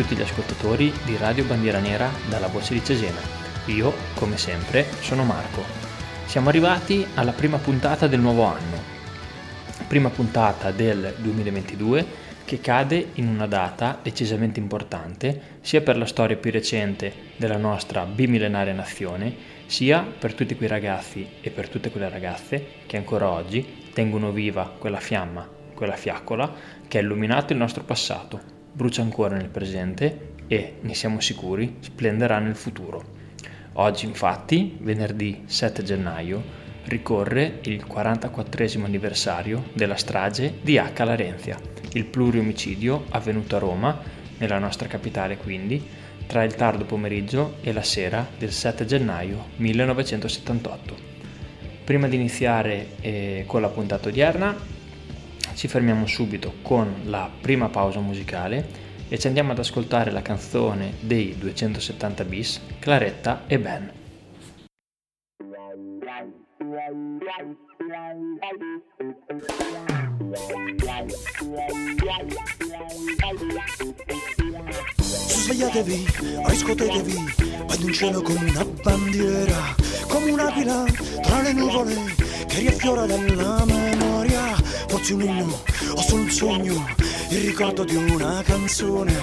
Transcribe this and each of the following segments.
tutti gli ascoltatori di Radio Bandiera Nera dalla voce di Cesena. Io, come sempre, sono Marco. Siamo arrivati alla prima puntata del nuovo anno. Prima puntata del 2022 che cade in una data decisamente importante sia per la storia più recente della nostra bimillenaria nazione, sia per tutti quei ragazzi e per tutte quelle ragazze che ancora oggi tengono viva quella fiamma, quella fiaccola che ha illuminato il nostro passato brucia ancora nel presente e, ne siamo sicuri, splenderà nel futuro. Oggi infatti, venerdì 7 gennaio, ricorre il 44 anniversario della strage di H. Larenzia, il pluriomicidio avvenuto a Roma, nella nostra capitale quindi, tra il tardo pomeriggio e la sera del 7 gennaio 1978. Prima di iniziare eh, con la puntata odierna, ci fermiamo subito con la prima pausa musicale e ci andiamo ad ascoltare la canzone dei 270 bis, Claretta e Ben. Svegliatevi, riscotetevi, ad un cielo come una bandiera, come un'aquila tra le nuvole che riaffiora dalla memoria forse un inno o solo un sogno, il ricordo di una canzone,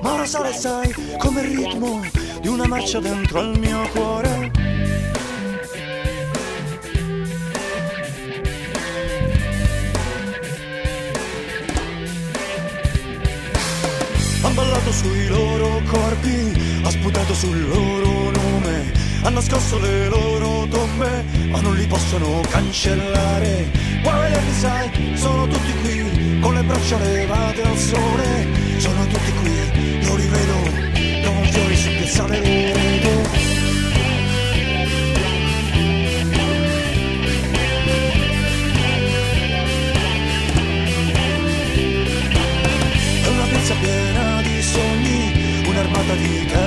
ma ora sale sai come il ritmo di una marcia dentro al mio cuore. Han ballato sui loro corpi, ha sputato sul loro nome, hanno scosso le loro tombe, ma non li possono cancellare. Vuoi vederli sai, sono tutti qui, con le braccia levate al sole, sono tutti qui, io li vedo, con fiori su piazzale piazza piena di sogni, un'armata di amici,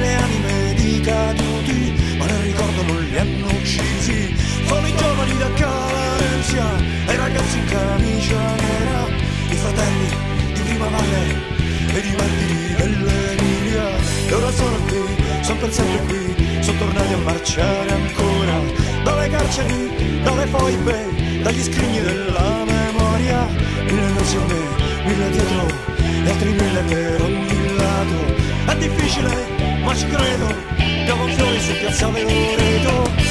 mille anime di caduti, ma nel ricordo non li hanno uccisi con i giovani da Calensia e i ragazzi in camicia nera, i fratelli di Prima Valle e di martiri dell'Emilia. E ora sono qui, sono per sempre qui, sono tornati a marciare ancora, dalle carceri, dalle foibe, dagli scrigni della memoria. Mille me, mille dietro, e altri mille per ogni lato. È difficile, ma ci credo, cavo fiori su piazzale Loreto.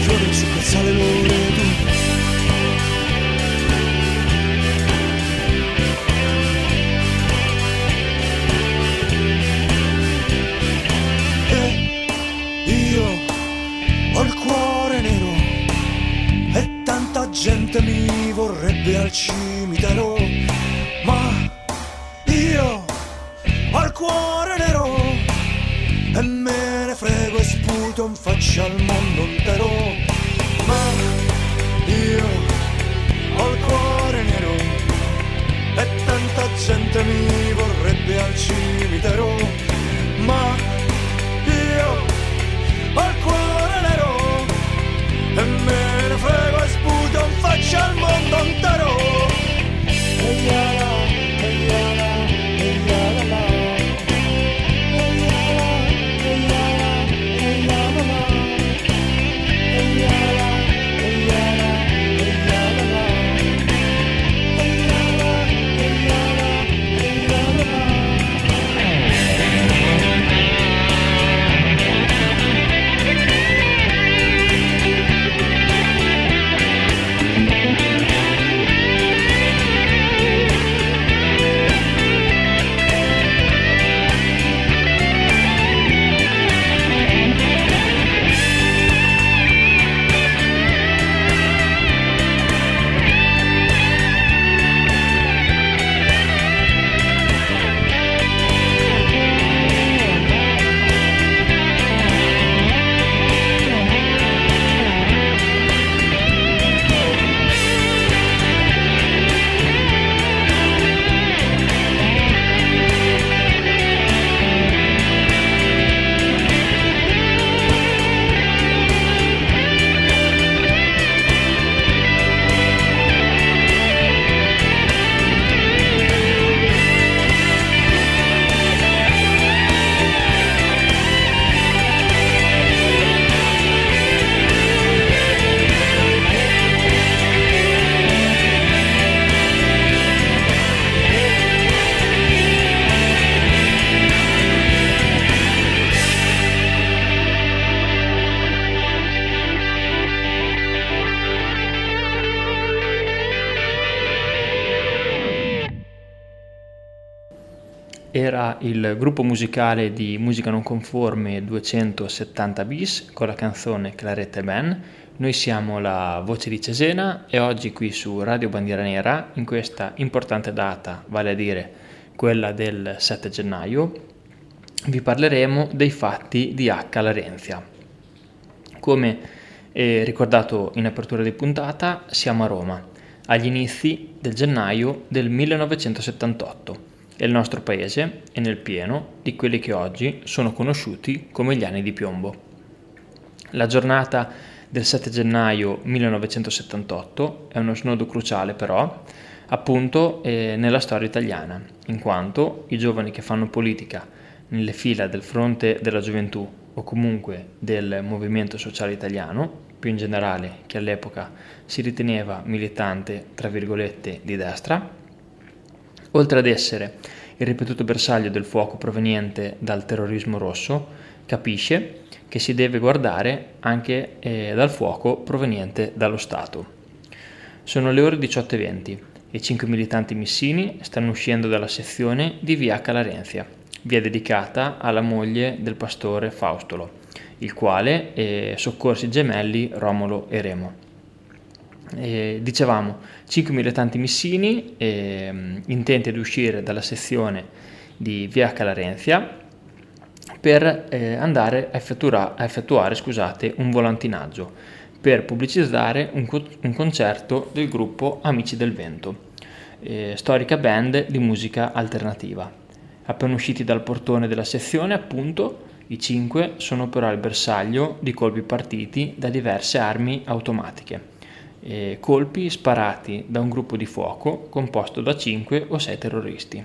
fiori su piazzale Loreto gente mi vorrebbe al cimitero ma io ho il cuore nero e me ne frego e sputo in faccia al mondo intero ma io ho il cuore nero e tanta gente mi vorrebbe al cimitero ma il gruppo musicale di musica non conforme 270 bis con la canzone Clarette Ben. Noi siamo la voce di Cesena e oggi qui su Radio Bandiera Nera, in questa importante data, vale a dire quella del 7 gennaio, vi parleremo dei fatti di H. Larenzia. Come eh, ricordato in apertura di puntata, siamo a Roma, agli inizi del gennaio del 1978 e il nostro paese è nel pieno di quelli che oggi sono conosciuti come gli anni di piombo. La giornata del 7 gennaio 1978 è uno snodo cruciale però, appunto eh, nella storia italiana, in quanto i giovani che fanno politica nelle fila del fronte della gioventù o comunque del movimento sociale italiano, più in generale che all'epoca si riteneva militante, tra virgolette, di destra, Oltre ad essere il ripetuto bersaglio del fuoco proveniente dal terrorismo rosso, capisce che si deve guardare anche eh, dal fuoco proveniente dallo Stato. Sono le ore 18.20 e cinque militanti missini stanno uscendo dalla sezione di via Calarenzia, via dedicata alla moglie del pastore Faustolo, il quale soccorse i gemelli Romolo e Remo. Eh, dicevamo 5 militanti missini eh, intenti ad uscire dalla sezione di via Calarenzia per eh, andare a, effettura, a effettuare scusate, un volantinaggio per pubblicizzare un, co- un, concerto del gruppo Amici del Vento, eh, storica band di musica alternativa. Appena usciti dal portone della sezione, appunto, i cinque sono però al bersaglio di colpi partiti da diverse armi automatiche eh, colpi sparati da un gruppo di fuoco composto da 5 o 6 terroristi.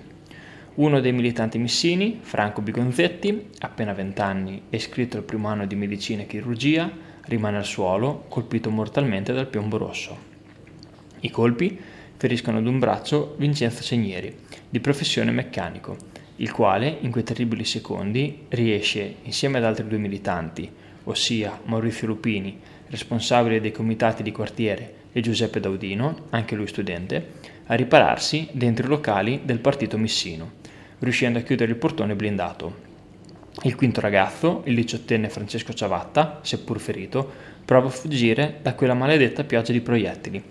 Uno dei militanti missini, Franco Bigonzetti, appena 20 anni e iscritto al primo anno di medicina e chirurgia, rimane al suolo, colpito mortalmente dal piombo rosso. I colpi feriscono ad un braccio Vincenzo Segnieri, di professione meccanico, il quale, in quei terribili secondi, riesce, insieme ad altri due militanti, ossia Maurizio Lupini responsabile dei comitati di quartiere, e Giuseppe Daudino, anche lui studente, a ripararsi dentro i locali del partito missino, riuscendo a chiudere il portone blindato. Il quinto ragazzo, il diciottenne Francesco Ciavatta, seppur ferito, prova a fuggire da quella maledetta pioggia di proiettili.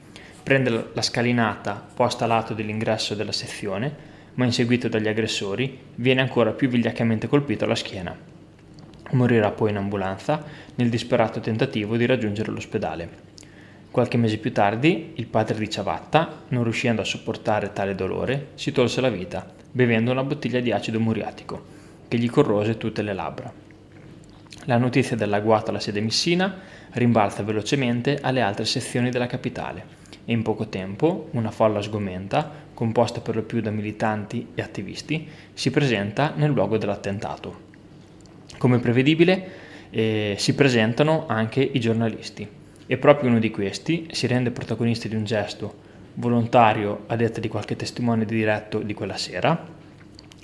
Prende la scalinata posta a lato dell'ingresso della sezione, ma inseguito dagli aggressori, viene ancora più vigliaccamente colpito alla schiena. Morirà poi in ambulanza nel disperato tentativo di raggiungere l'ospedale. Qualche mese più tardi, il padre di Ciavatta, non riuscendo a sopportare tale dolore, si tolse la vita bevendo una bottiglia di acido muriatico che gli corrose tutte le labbra. La notizia dell'agguato alla sede missina rimbalza velocemente alle altre sezioni della capitale e in poco tempo una folla sgomenta, composta per lo più da militanti e attivisti, si presenta nel luogo dell'attentato. Come prevedibile eh, si presentano anche i giornalisti e proprio uno di questi si rende protagonista di un gesto volontario a detta di qualche testimone di diretto di quella sera,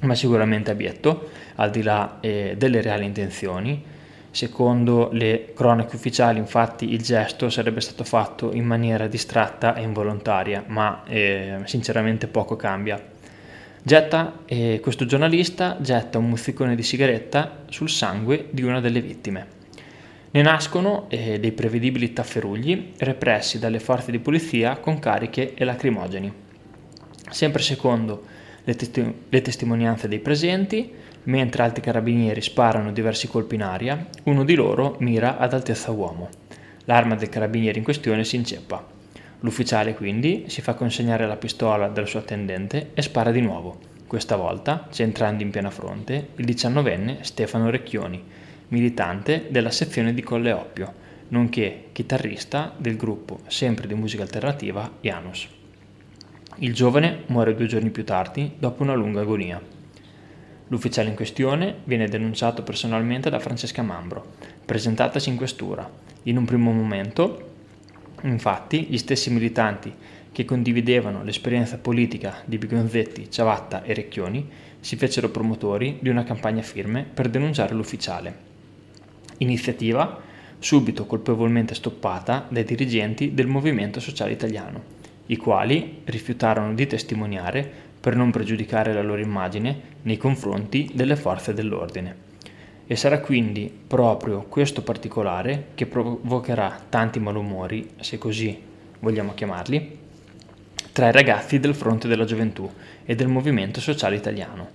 ma sicuramente abietto, al di là eh, delle reali intenzioni. Secondo le cronache ufficiali, infatti, il gesto sarebbe stato fatto in maniera distratta e involontaria, ma eh, sinceramente poco cambia. Getta, eh, questo giornalista getta un mozzicone di sigaretta sul sangue di una delle vittime. Ne nascono eh, dei prevedibili tafferugli repressi dalle forze di polizia con cariche e lacrimogeni. Sempre secondo le, testi- le testimonianze dei presenti, mentre altri carabinieri sparano diversi colpi in aria, uno di loro mira ad altezza uomo. L'arma del carabiniere in questione si inceppa. L'ufficiale quindi si fa consegnare la pistola dal suo attendente e spara di nuovo, questa volta centrando in piena fronte il diciannovenne Stefano Recchioni, militante della sezione di Colle Oppio, nonché chitarrista del gruppo sempre di musica alternativa Janus. Il giovane muore due giorni più tardi dopo una lunga agonia. L'ufficiale in questione viene denunciato personalmente da Francesca Mambro, presentatasi in questura. In un primo momento Infatti, gli stessi militanti che condividevano l'esperienza politica di Bigonzetti, Ciavatta e Recchioni si fecero promotori di una campagna firme per denunciare l'ufficiale. Iniziativa subito colpevolmente stoppata dai dirigenti del Movimento Sociale Italiano, i quali rifiutarono di testimoniare per non pregiudicare la loro immagine nei confronti delle forze dell'ordine. E sarà quindi proprio questo particolare che provocherà tanti malumori, se così vogliamo chiamarli, tra i ragazzi del fronte della gioventù e del movimento sociale italiano,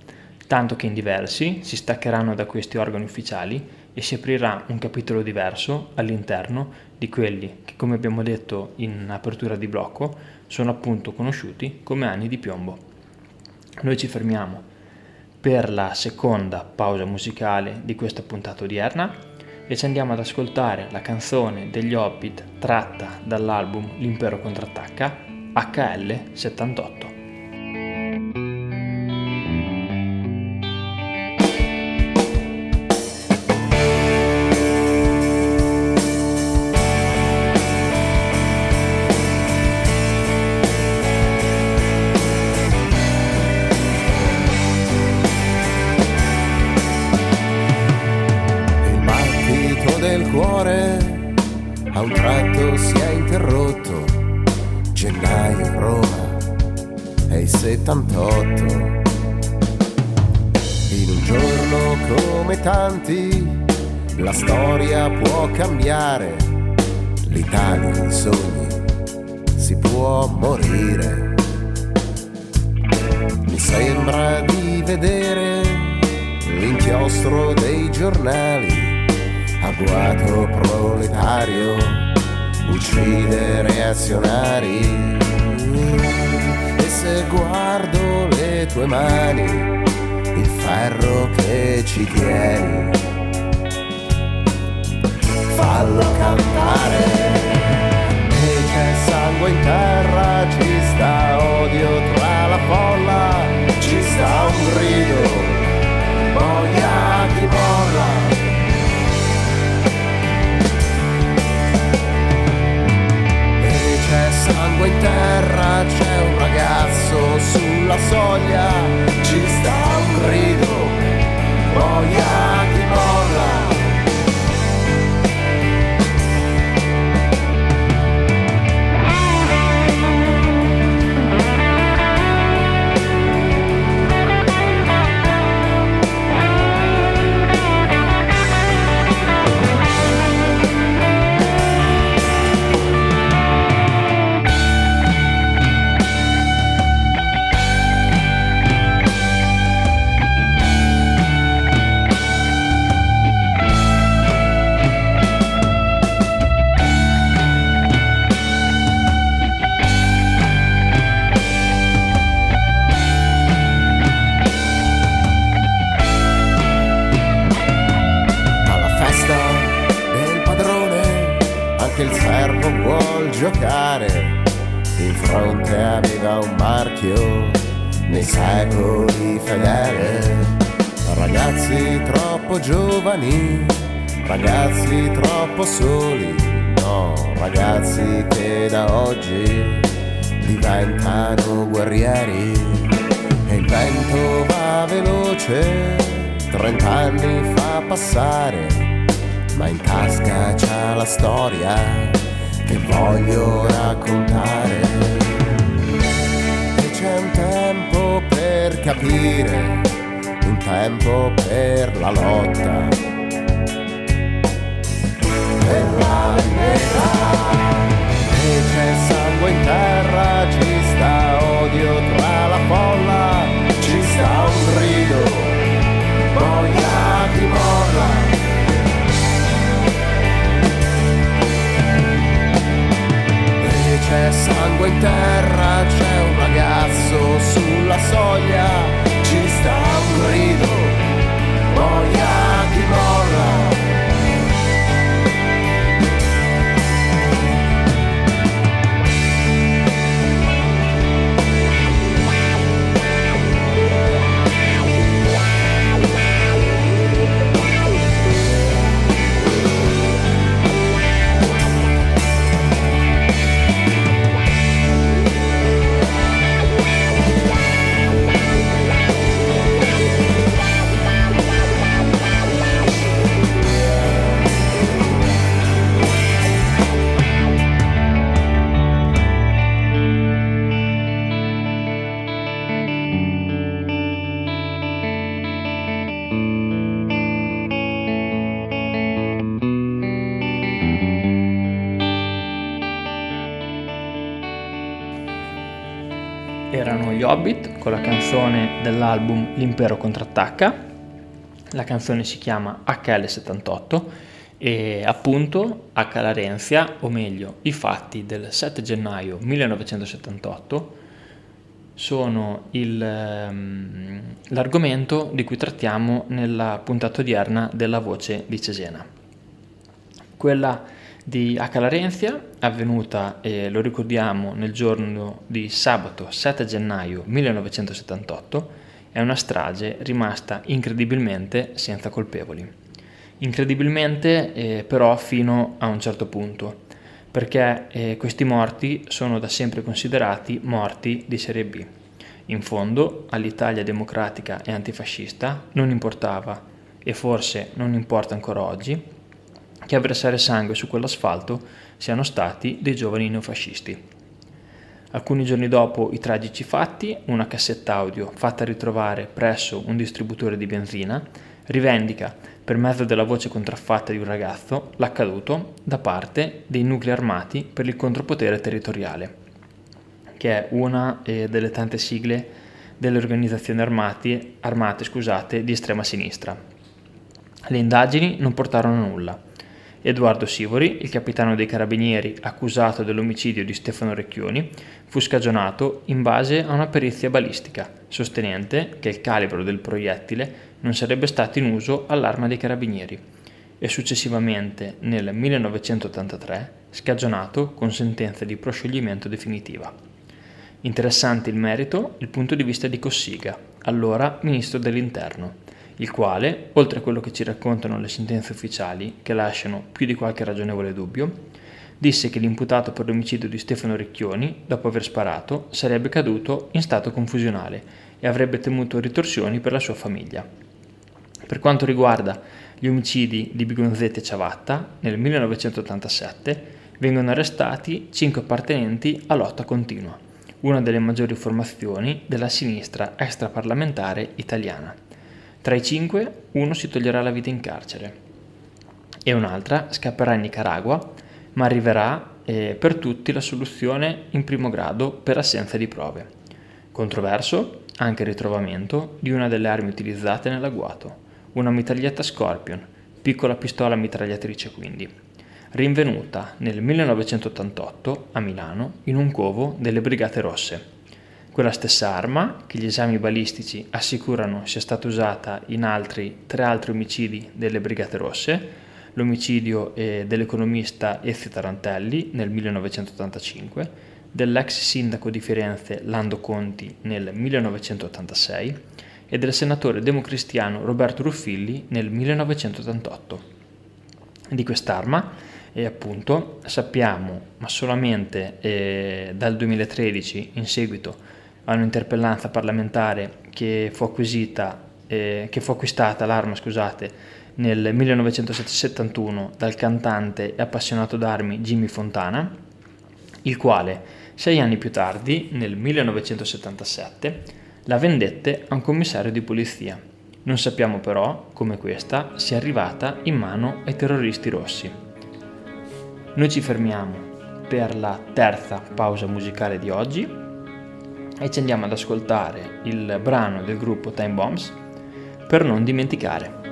tanto che in diversi si staccheranno da questi organi ufficiali e si aprirà un capitolo diverso all'interno di quelli che, come abbiamo detto in apertura di blocco, sono appunto conosciuti come anni di piombo. Noi ci fermiamo per la seconda pausa musicale di questa puntata odierna e ci andiamo ad ascoltare la canzone degli Hobbit tratta dall'album L'impero contrattacca HL78. inchiostro dei giornali, agguato proletario, uccide reazionari. E se guardo le tue mani, il ferro che ci tieni, fallo cantare. E c'è sangue in terra, ci sta odio tra la folla, ci sta un grido. Oh. E c'è sangue in terra, c'è un ragazzo sulla soglia, ci sta un grido, voglia di morire. che il servo vuol giocare in fronte aveva un marchio nei secoli fedele. Ragazzi troppo giovani ragazzi troppo soli no ragazzi che da oggi diventano guerrieri. E il vento va veloce trent'anni fa passare ma in tasca c'ha la storia che voglio raccontare. E c'è un tempo per capire, un tempo per la lotta. Per la libertà. E c'è sangue in terra, ci sta odio tra la folla, ci sta un grido, voglia di morla. c'è sangue in terra, c'è un ragazzo sulla soglia, ci sta un grido, voglia di morte. Con la canzone dell'album L'impero contrattacca. La canzone si chiama HL78 e appunto H. Larenzia, o meglio i fatti del 7 gennaio 1978, sono il, um, l'argomento di cui trattiamo nella puntata odierna della voce di Cesena. Quella di H. Larenzia, avvenuta, eh, lo ricordiamo, nel giorno di sabato 7 gennaio 1978, è una strage rimasta incredibilmente senza colpevoli. Incredibilmente eh, però fino a un certo punto, perché eh, questi morti sono da sempre considerati morti di serie B. In fondo, all'Italia democratica e antifascista non importava, e forse non importa ancora oggi, che a versare sangue su quell'asfalto siano stati dei giovani neofascisti. Alcuni giorni dopo i tragici fatti, una cassetta audio fatta ritrovare presso un distributore di benzina rivendica, per mezzo della voce contraffatta di un ragazzo, l'accaduto da parte dei nuclei armati per il contropotere territoriale, che è una eh, delle tante sigle delle organizzazioni armati, armate scusate, di estrema sinistra. Le indagini non portarono a nulla Edoardo Sivori, il capitano dei carabinieri accusato dell'omicidio di Stefano Recchioni, fu scagionato in base a una perizia balistica, sostenente che il calibro del proiettile non sarebbe stato in uso all'arma dei carabinieri, e successivamente nel 1983 scagionato con sentenza di proscioglimento definitiva. Interessante il merito, il punto di vista di Cossiga, allora ministro dell'Interno il quale, oltre a quello che ci raccontano le sentenze ufficiali, che lasciano più di qualche ragionevole dubbio, disse che l'imputato per l'omicidio di Stefano Recchioni, dopo aver sparato, sarebbe caduto in stato confusionale e avrebbe temuto ritorsioni per la sua famiglia. Per quanto riguarda gli omicidi di Bigonzetti e Ciavatta, nel 1987 vengono arrestati cinque appartenenti a lotta continua, una delle maggiori formazioni della sinistra extraparlamentare italiana. Tra i cinque, uno si toglierà la vita in carcere e un'altra scapperà in Nicaragua, ma arriverà eh, per tutti la soluzione in primo grado per assenza di prove. Controverso anche il ritrovamento di una delle armi utilizzate nell'agguato, una mitraglietta Scorpion, piccola pistola mitragliatrice quindi, rinvenuta nel 1988 a Milano in un covo delle Brigate Rosse quella stessa arma, che gli esami balistici assicurano sia stata usata in altri tre altri omicidi delle Brigate Rosse, l'omicidio eh, dell'economista Ezio Tarantelli nel 1985, dell'ex sindaco di Firenze Lando Conti nel 1986 e del senatore democristiano Roberto Ruffilli nel 1988. Di quest'arma e appunto sappiamo, ma solamente eh, dal 2013 in seguito a un'interpellanza parlamentare che fu, acquisita, eh, che fu acquistata l'arma scusate, nel 1971 dal cantante e appassionato d'armi Jimmy Fontana, il quale sei anni più tardi, nel 1977, la vendette a un commissario di polizia. Non sappiamo però come questa sia arrivata in mano ai terroristi rossi. Noi ci fermiamo per la terza pausa musicale di oggi e ci andiamo ad ascoltare il brano del gruppo Time Bombs per non dimenticare.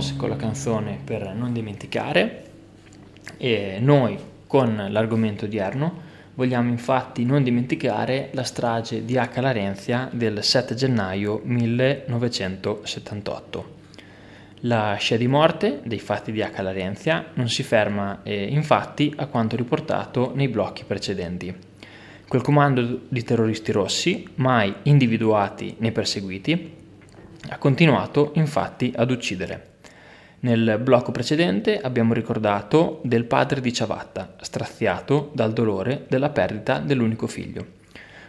Bombs con la canzone per non dimenticare e noi con l'argomento odierno vogliamo infatti non dimenticare la strage di H. Larenzia del 7 gennaio 1978. La scia di morte dei fatti di H. Larenzia non si ferma eh, infatti a quanto riportato nei blocchi precedenti. Quel comando di terroristi rossi, mai individuati né perseguiti, ha continuato infatti ad uccidere. Nel blocco precedente abbiamo ricordato del padre di Ciavatta, straziato dal dolore della perdita dell'unico figlio.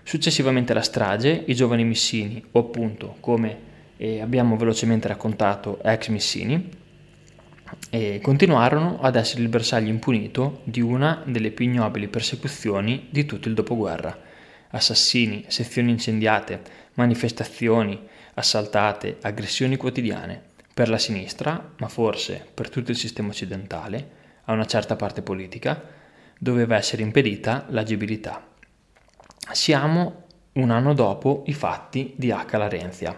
Successivamente alla strage, i giovani missini, o appunto, come eh, abbiamo velocemente raccontato, ex missini, eh, continuarono ad essere il bersaglio impunito di una delle più ignobili persecuzioni di tutto il dopoguerra. Assassini, sezioni incendiate, manifestazioni, assaltate, aggressioni quotidiane. Per la sinistra, ma forse per tutto il sistema occidentale, a una certa parte politica, doveva essere impedita l'agibilità. Siamo un anno dopo i fatti di H. Larenzia,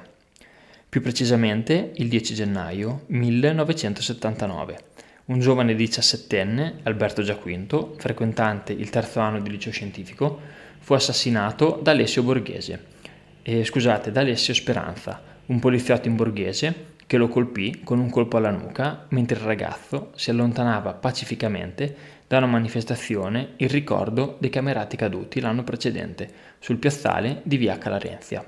più precisamente il 10 gennaio 1979. Un giovane diciassettenne, Alberto Giaquinto, frequentante il terzo anno di liceo scientifico, fu assassinato da Alessio Borghese, eh, scusate, da Alessio Speranza, un poliziotto in borghese che lo colpì con un colpo alla nuca mentre il ragazzo si allontanava pacificamente da una manifestazione in ricordo dei camerati caduti l'anno precedente sul piazzale di via Calarenzia.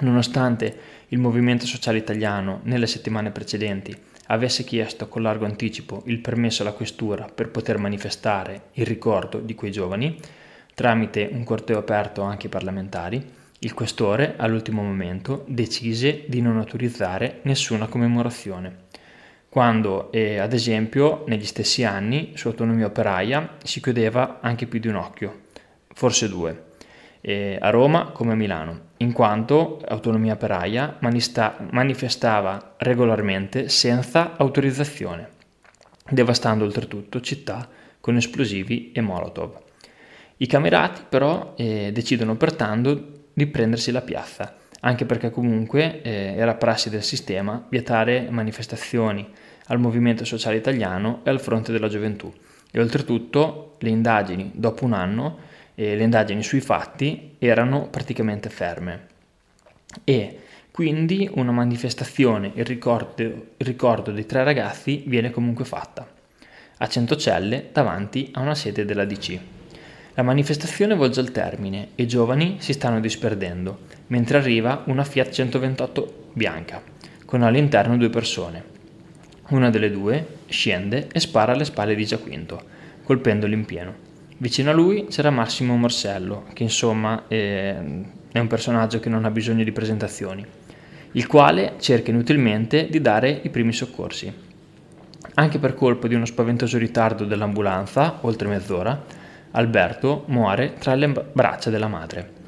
Nonostante il Movimento Sociale Italiano nelle settimane precedenti avesse chiesto con largo anticipo il permesso alla questura per poter manifestare il ricordo di quei giovani, tramite un corteo aperto anche ai parlamentari, il questore, all'ultimo momento, decise di non autorizzare nessuna commemorazione, quando, eh, ad esempio, negli stessi anni, su autonomia operaia si chiudeva anche più di un occhio, forse due, eh, a Roma come a Milano, in quanto autonomia operaia manista- manifestava regolarmente senza autorizzazione, devastando oltretutto città con esplosivi e molotov. I camerati però eh, decidono pertanto di prendersi la piazza, anche perché comunque eh, era prassi del sistema vietare manifestazioni al Movimento Sociale Italiano e al Fronte della Gioventù. E oltretutto le indagini, dopo un anno, eh, le indagini sui fatti erano praticamente ferme. E quindi una manifestazione in ricordo, in ricordo dei tre ragazzi viene comunque fatta, a Centocelle davanti a una sede della DC. La manifestazione volge al termine e i giovani si stanno disperdendo, mentre arriva una Fiat 128 bianca, con all'interno due persone. Una delle due scende e spara alle spalle di Giaquinto, colpendolo in pieno. Vicino a lui c'era Massimo Morsello, che insomma è un personaggio che non ha bisogno di presentazioni, il quale cerca inutilmente di dare i primi soccorsi. Anche per colpo di uno spaventoso ritardo dell'ambulanza, oltre mezz'ora, Alberto muore tra le braccia della madre.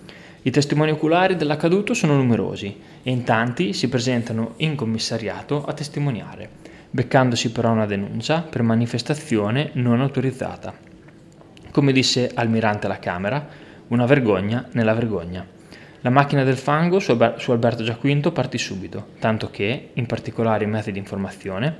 I testimoni oculari dell'accaduto sono numerosi e in tanti si presentano in commissariato a testimoniare, beccandosi però una denuncia per manifestazione non autorizzata. Come disse Almirante alla Camera, una vergogna nella vergogna. La macchina del fango su Alberto Giaquinto partì subito, tanto che, in particolare i mezzi di informazione,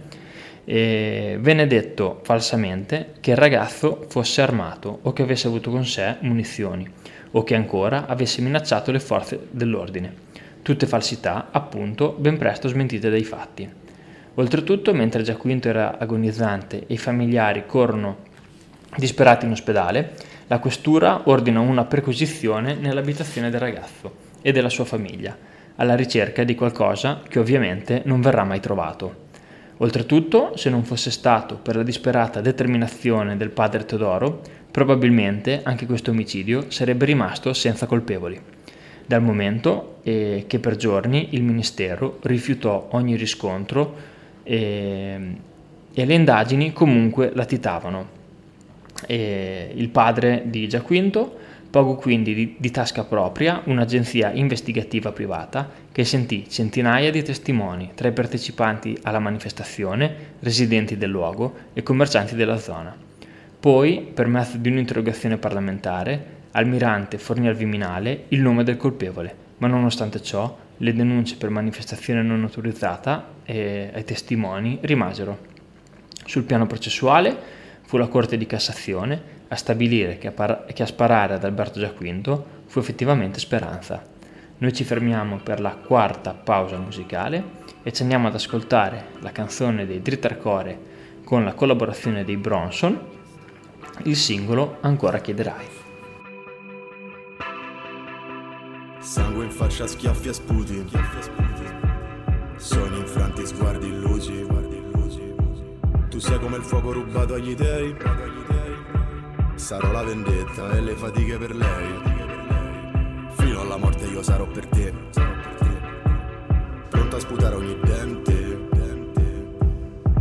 e venne detto falsamente che il ragazzo fosse armato o che avesse avuto con sé munizioni o che ancora avesse minacciato le forze dell'ordine. Tutte falsità, appunto, ben presto smentite dai fatti. Oltretutto, mentre Giaquinto era agonizzante e i familiari corrono disperati in ospedale, la questura ordina una perquisizione nell'abitazione del ragazzo e della sua famiglia, alla ricerca di qualcosa che ovviamente non verrà mai trovato. Oltretutto, se non fosse stato per la disperata determinazione del padre Teodoro, probabilmente anche questo omicidio sarebbe rimasto senza colpevoli, dal momento eh, che per giorni il Ministero rifiutò ogni riscontro eh, e le indagini comunque latitavano. E il padre di Giaquinto Pagò quindi di, di, tasca propria un'agenzia investigativa privata che sentì centinaia di testimoni tra i partecipanti alla manifestazione, residenti del luogo e commercianti della zona. Poi, per mezzo di un'interrogazione parlamentare, Almirante fornì al Viminale il nome del colpevole, ma nonostante ciò Le denunce per manifestazione non autorizzata e ai testimoni rimasero. Sul piano processuale fu la Corte di Cassazione a stabilire che a, par- che a sparare ad Alberto Giaquinto fu effettivamente Speranza. Noi ci fermiamo per la quarta pausa musicale e ci andiamo ad ascoltare la canzone dei Drittercore con la collaborazione dei Bronson, il singolo Ancora chiederai. Sangue in faccia, schiaffi e sputi. Sogni infranti, sguardi illusi. Tu sei come il fuoco rubato agli dei. Sarò la vendetta e le fatiche per lei. Fino alla morte io sarò per te. Pronto a sputare ogni dente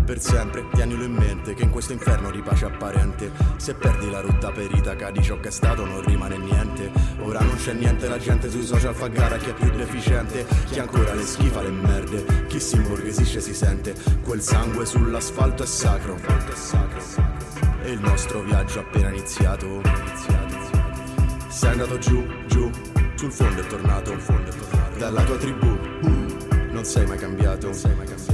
per sempre, tienilo in mente che in questo inferno di pace apparente, se perdi la rotta perita, cadi ciò che è stato, non rimane niente. Ora non c'è niente, la gente sui social fa gara chi è più deficiente, chi ancora le schifa le merde, chi si imborghesisce si sente, quel sangue sull'asfalto è sacro. E il nostro viaggio appena iniziato. Sei andato giù, giù, sul fondo è tornato, dalla tua tribù. Non sei mai cambiato.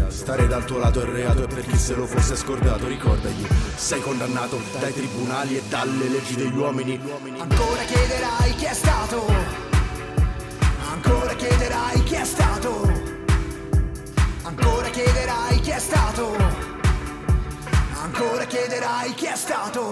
Stare dal tuo lato è reato e per chi se lo fosse scordato ricordagli Sei condannato dai tribunali e dalle leggi degli uomini Ancora chiederai chi è stato Ancora chiederai chi è stato Ancora chiederai chi è stato Ancora chiederai chi è stato.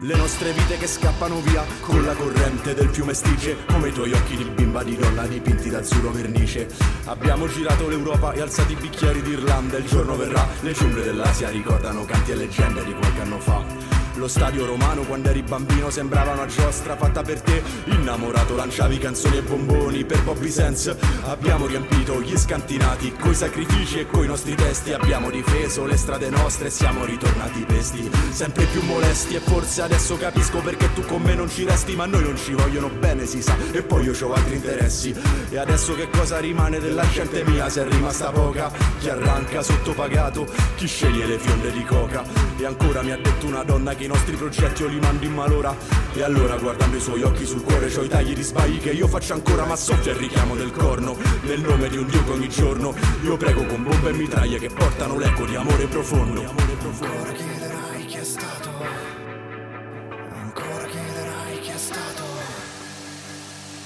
Le nostre vite che scappano via con la corrente del fiume Stice Come i tuoi occhi di bimba di donna dipinti d'azzurro vernice. Abbiamo girato l'Europa e alzati i bicchieri d'Irlanda Il giorno verrà, le giungle dell'Asia ricordano canti e leggende di qualche anno fa lo stadio romano quando eri bambino sembrava una giostra fatta per te. Innamorato lanciavi canzoni e bomboni per Bobby Sense Abbiamo riempito gli scantinati coi sacrifici e coi nostri testi. Abbiamo difeso le strade nostre e siamo ritornati pesti. Sempre più molesti e forse adesso capisco perché tu con me non ci resti. Ma noi non ci vogliono bene si sa e poi io ho altri interessi. E adesso che cosa rimane della gente mia se è rimasta poca? Chi arranca sottopagato, chi sceglie le fionde di coca E ancora mi ha detto una donna che i nostri progetti io li mando in malora. E allora guardando i suoi occhi sul cuore c'ho i tagli di sbagli che io faccio ancora Ma soffia il richiamo del corno Nel nome di un dio ogni giorno Io prego con bombe e mitraglie che portano l'eco di amore profondo. Ancora chiederai chi è stato. Ancora chiederai chi è stato.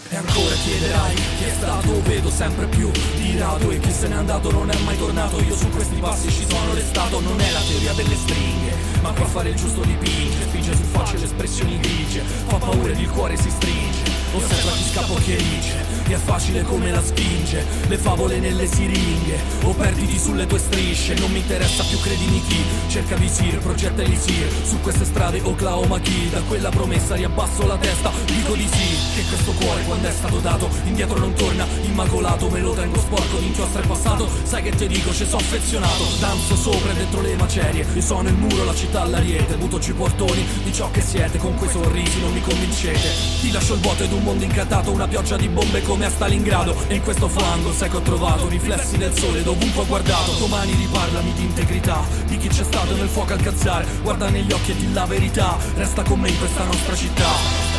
E ancora chiederai chi è stato, vedo sempre più tirato E chi se n'è andato non è mai tornato. Io su questi passi ci sono restato Non è la teoria delle stringhe Ma qua fare il giusto dipinge Spinge su facce le espressioni grigie Fa paura ed il cuore si stringe Osserva chi scappa o chi E è facile come la spinge Le favole nelle siringhe O perditi sulle tue strisce Non mi interessa più credimi chi. Cerca visir, progetta elisir Su queste strade Oklahoma chi. Da quella promessa riabbasso la testa Dico di sì Che questo cuore quando è stato dato Indietro non torna Immacolato me lo tengo sporco D'inchiostro è passato Sai che te dico ci sono affezionato Danzo sopra e dentro le macerie Io sono il muro, la città, l'ariete Butoci i portoni di ciò che siete Con quei sorrisi non mi convincete Ti lascio il vuoto ed un mondo incantato Una pioggia di bombe come a Stalingrado. E in questo fango sai che ho trovato Riflessi del sole dovunque ho guardato. Domani riparlami di integrità Di chi c'è stato nel fuoco al cazzare. Guarda negli occhi e di la verità Resta con me in questa nostra città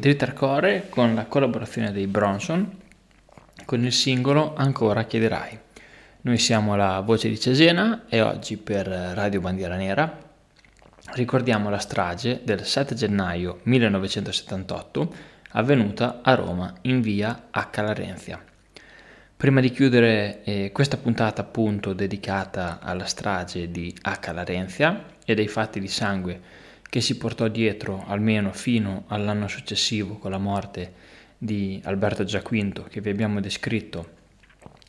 erano i Drittercore con la collaborazione dei Bronson con il singolo Ancora chiederai. Noi siamo la voce di Cesena e oggi per Radio Bandiera Nera ricordiamo la strage del 7 gennaio 1978 avvenuta a Roma in via H. Larenzia. Prima di chiudere eh, questa puntata appunto dedicata alla strage di H. Larenzia e dei fatti di sangue che si portò dietro almeno fino all'anno successivo con la morte di Alberto Giaquinto che vi abbiamo descritto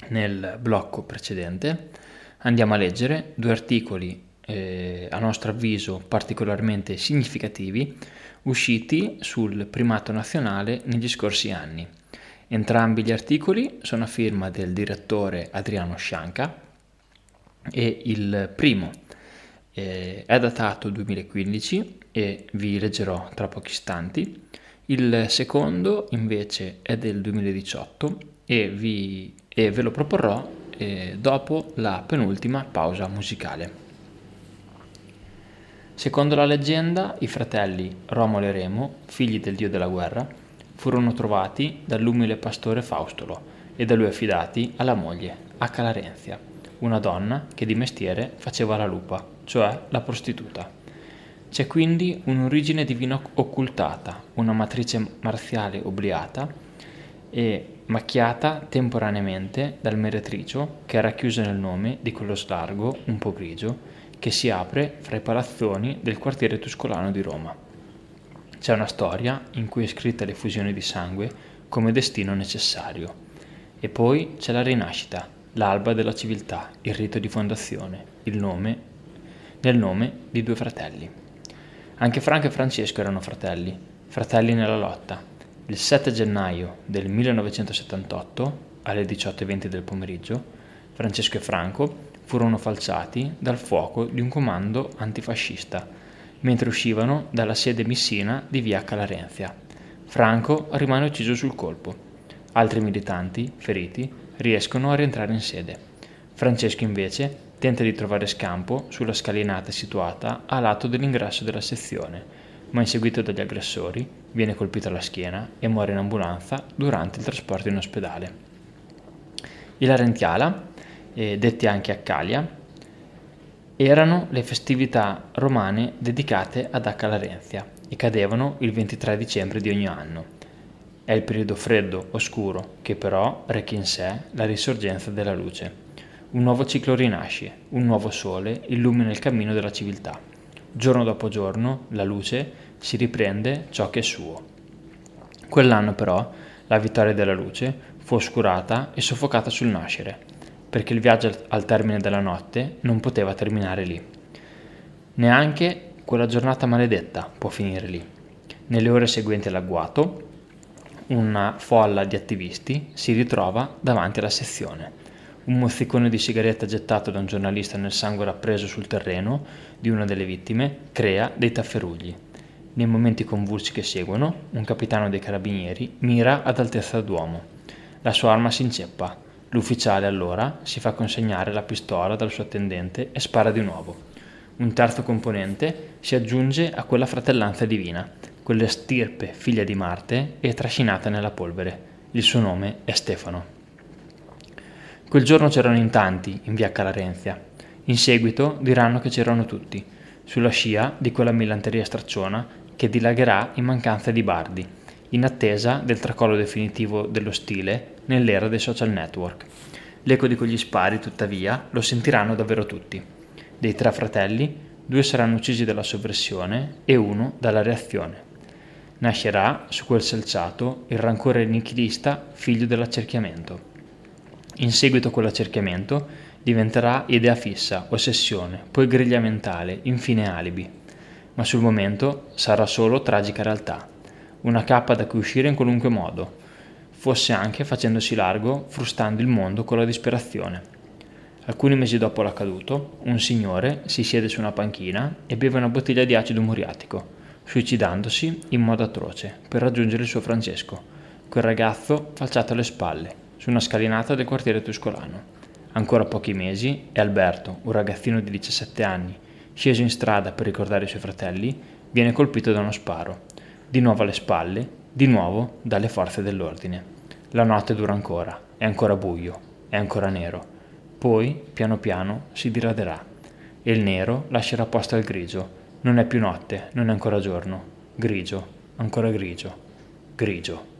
nel blocco precedente, andiamo a leggere due articoli eh, a nostro avviso particolarmente significativi usciti sul primato nazionale negli scorsi anni. Entrambi gli articoli sono a firma del direttore Adriano Scianca e il primo eh, è datato 2015 e vi leggerò tra pochi istanti. Il secondo invece è del 2018 e, vi, e ve lo proporrò eh, dopo la penultima pausa musicale. Secondo la leggenda, i fratelli Romolo e Remo, figli del dio della guerra, furono trovati dall'umile pastore Faustolo e da lui affidati alla moglie, Acca Larenzia, una donna che di mestiere faceva la lupa, cioè la prostituta. C'è quindi un'origine divina occultata, una matrice marziale obliata e macchiata temporaneamente dal meretricio che è racchiuso nel nome di quello slargo un po' grigio che si apre fra i palazzoni del quartiere tuscolano di Roma. C'è una storia in cui è scritta l'effusione di sangue come destino necessario. E poi c'è la rinascita, l'alba della civiltà, il rito di fondazione, il nome, nel nome di due fratelli. Anche Franco e Francesco erano fratelli, fratelli nella lotta. Il 7 gennaio del 1978, alle 18.20 del pomeriggio, Francesco e Franco furono falciati dal fuoco di un comando antifascista mentre uscivano dalla sede missina di via Calarenzia. Franco rimane ucciso sul colpo. Altri militanti, feriti, riescono a rientrare in sede. Francesco invece tenta di trovare scampo sulla scalinata situata a lato dell'ingresso della sezione, ma inseguito dagli aggressori viene colpito alla schiena e muore in ambulanza durante il trasporto in ospedale. Il Larentiala eh, detti anche Accalia, erano le festività romane dedicate ad Acca Larenzia e cadevano il 23 dicembre di ogni anno. È il periodo freddo, oscuro, che però reca in sé la risorgenza della luce. Un nuovo ciclo rinasce, un nuovo sole illumina il cammino della civiltà. Giorno dopo giorno la luce si riprende ciò che è suo. Quell'anno però la vittoria della luce fu oscurata e soffocata sul nascere perché il viaggio al termine della notte non poteva terminare lì. Neanche quella giornata maledetta può finire lì. Nelle ore seguenti all'agguato, una folla di attivisti si ritrova davanti alla sezione. Un mozzicone di sigaretta gettato da un giornalista nel sangue rappreso sul terreno di una delle vittime crea dei tafferugli. Nei momenti convulsi che seguono, un capitano dei carabinieri mira ad altezza d'uomo. La sua arma si inceppa, L'ufficiale allora si fa consegnare la pistola dal suo attendente e spara di nuovo. Un terzo componente si aggiunge a quella fratellanza divina, quella stirpe figlia di Marte e trascinata nella polvere. Il suo nome è Stefano. Quel giorno c'erano in tanti in via Calarenzia. In seguito diranno che c'erano tutti, sulla scia di quella millanteria stracciona che dilagherà in mancanza di bardi, in attesa del tracollo definitivo dello stile nell'era dei social network. L'eco di quegli spari, tuttavia, lo sentiranno davvero tutti. Dei tre fratelli, due saranno uccisi dalla sovversione e uno dalla reazione. Nascerà su quel selciato il rancore nichilista figlio dell'accerchiamento. In seguito a quell'accerchiamento diventerà idea fissa, ossessione, poi griglia mentale, infine alibi. Ma sul momento sarà solo tragica realtà, una cappa da cui uscire in qualunque modo, fosse anche facendosi largo, frustando il mondo con la disperazione. Alcuni mesi dopo l'accaduto, un signore si siede su una panchina e beve una bottiglia di acido muriatico, suicidandosi in modo atroce per raggiungere il suo Francesco, quel ragazzo falciato alle spalle, su una scalinata del quartiere tuscolano. Ancora pochi mesi e Alberto, un ragazzino di 17 anni, sceso in strada per ricordare i suoi fratelli, viene colpito da uno sparo. Di nuovo alle spalle di nuovo dalle forze dell'ordine. La notte dura ancora, è ancora buio, è ancora nero. Poi, piano piano, si diraderà e il nero lascerà posto al grigio. Non è più notte, non è ancora giorno. Grigio, ancora grigio, grigio.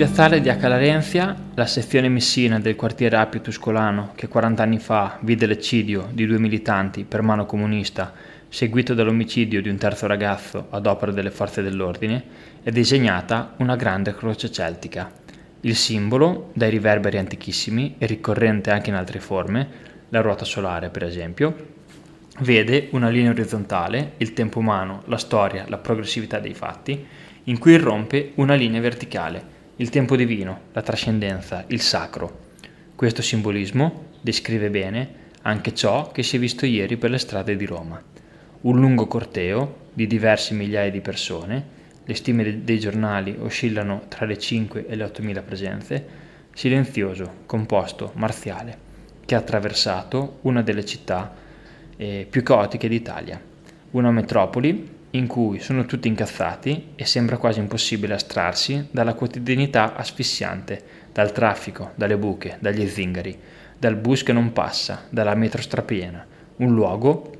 Piazzale di Acalarenzia, la sezione Messina del quartiere Appio Tuscolano, che 40 anni fa vide l'eccidio di due militanti per mano comunista, seguito dall'omicidio di un terzo ragazzo ad opera delle forze dell'ordine, è disegnata una grande croce celtica. Il simbolo, dai riverberi antichissimi e ricorrente anche in altre forme, la ruota solare per esempio, vede una linea orizzontale, il tempo umano, la storia, la progressività dei fatti, in cui irrompe una linea verticale, il tempo divino, la trascendenza, il sacro. Questo simbolismo descrive bene anche ciò che si è visto ieri per le strade di Roma. Un lungo corteo di diverse migliaia di persone, le stime dei giornali oscillano tra le 5 e le 8 mila presenze, silenzioso, composto, marziale, che ha attraversato una delle città eh, più caotiche d'Italia, una metropoli in cui sono tutti incazzati e sembra quasi impossibile astrarsi dalla quotidianità asfissiante, dal traffico, dalle buche, dagli zingari, dal bus che non passa, dalla metro strapiena, un luogo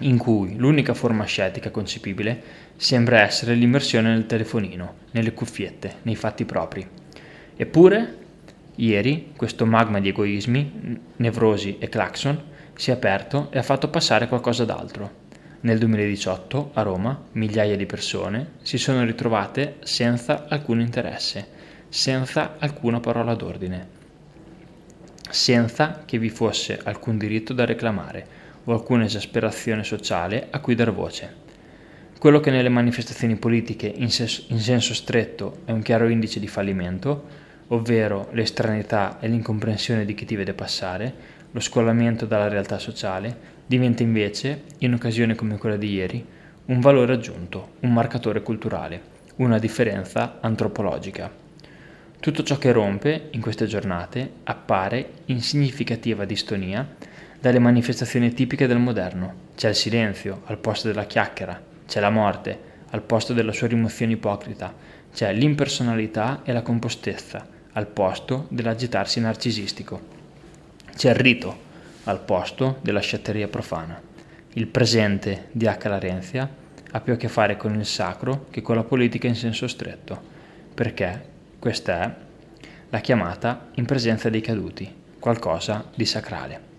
in cui l'unica forma ascetica concepibile sembra essere l'immersione nel telefonino, nelle cuffiette, nei fatti propri. Eppure, ieri, questo magma di egoismi, nevrosi e clacson si è aperto e ha fatto passare qualcosa d'altro. Nel 2018, a Roma, migliaia di persone si sono ritrovate senza alcun interesse, senza alcuna parola d'ordine, senza che vi fosse alcun diritto da reclamare o alcuna esasperazione sociale a cui dar voce. Quello che nelle manifestazioni politiche in, ses- in senso stretto è un chiaro indice di fallimento, ovvero l'estranità e l'incomprensione di chi ti vede passare, lo scollamento dalla realtà sociale, diventa invece, in occasioni come quella di ieri, un valore aggiunto, un marcatore culturale, una differenza antropologica. Tutto ciò che rompe in queste giornate appare in significativa distonia dalle manifestazioni tipiche del moderno. C'è il silenzio al posto della chiacchiera, c'è la morte al posto della sua rimozione ipocrita, c'è l'impersonalità e la compostezza al posto dell'agitarsi narcisistico. C'è il rito al posto della sciatteria profana. Il presente di H. Larenzia ha più a che fare con il sacro che con la politica in senso stretto, perché questa è la chiamata in presenza dei caduti, qualcosa di sacrale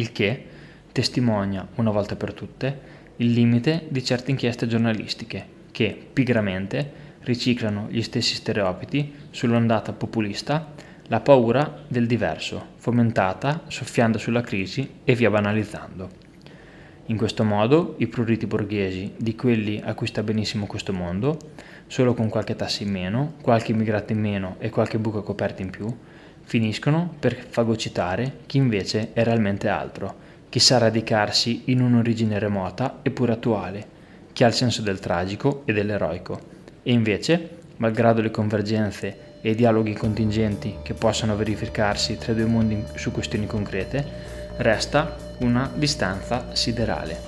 il che testimonia una volta per tutte il limite di certe inchieste giornalistiche che pigramente riciclano gli stessi stereotipi sull'ondata populista, la paura del diverso, fomentata soffiando sulla crisi e via banalizzando. In questo modo i pruriti borghesi di quelli a cui sta benissimo questo mondo, solo con qualche tassa in meno, qualche immigrato in meno e qualche buca coperta in più, finiscono per fagocitare chi invece è realmente altro, chi sa radicarsi in un'origine remota eppure attuale, chi ha il senso del tragico e dell'eroico. E invece, malgrado le convergenze e i dialoghi contingenti che possano verificarsi tra i due mondi su questioni concrete, resta una distanza siderale.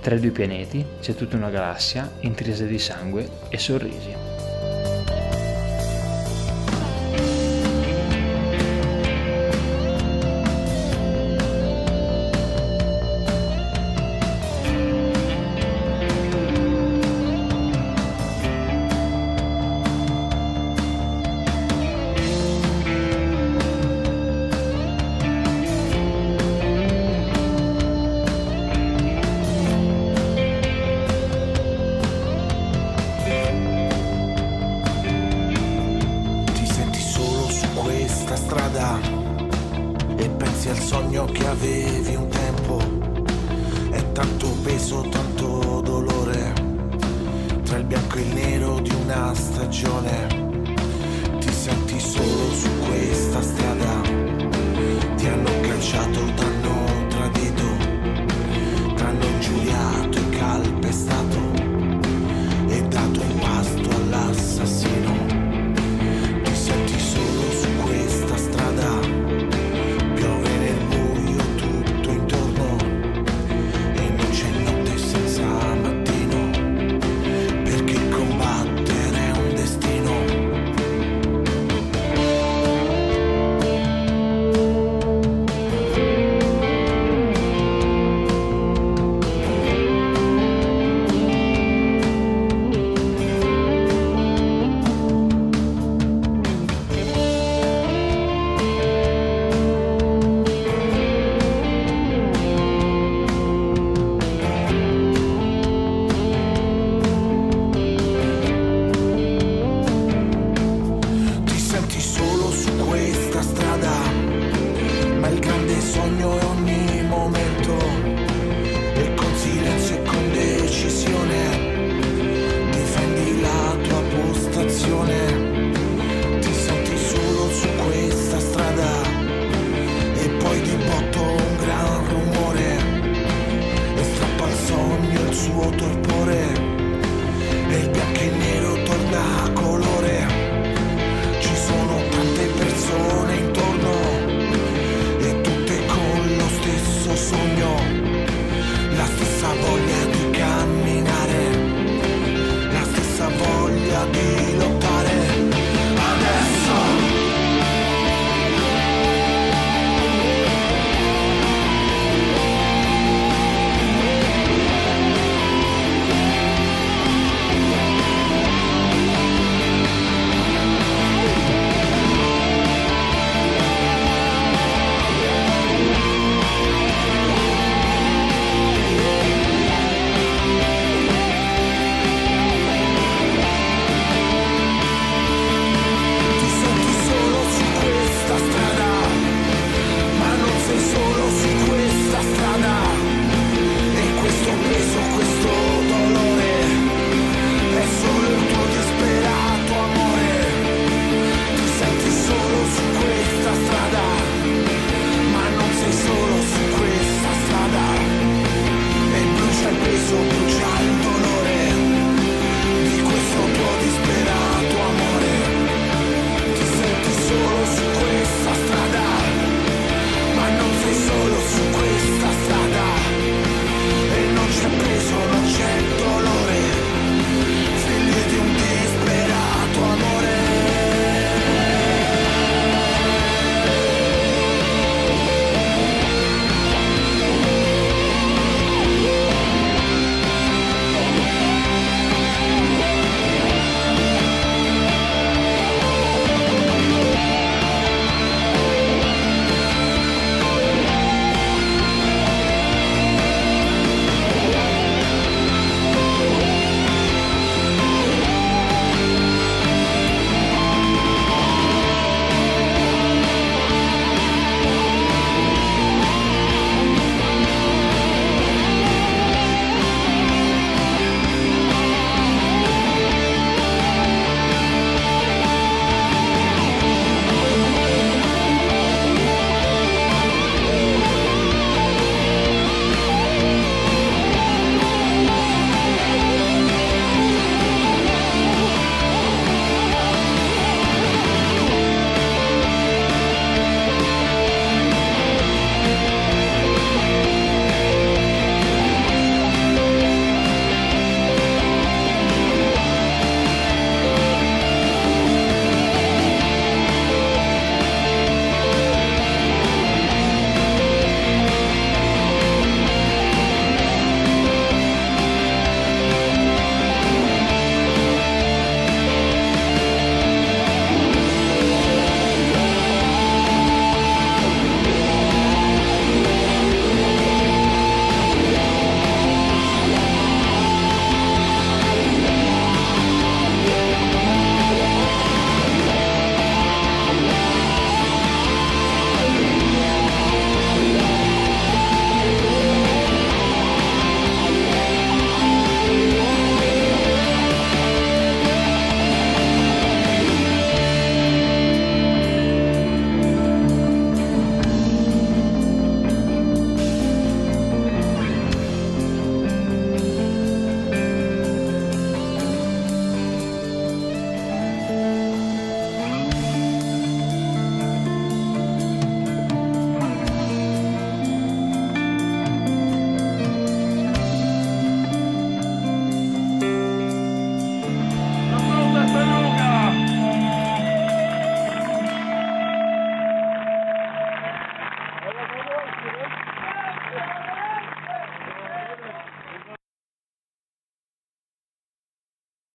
Tra i due pianeti c'è tutta una galassia intrisa di sangue e sorrisi.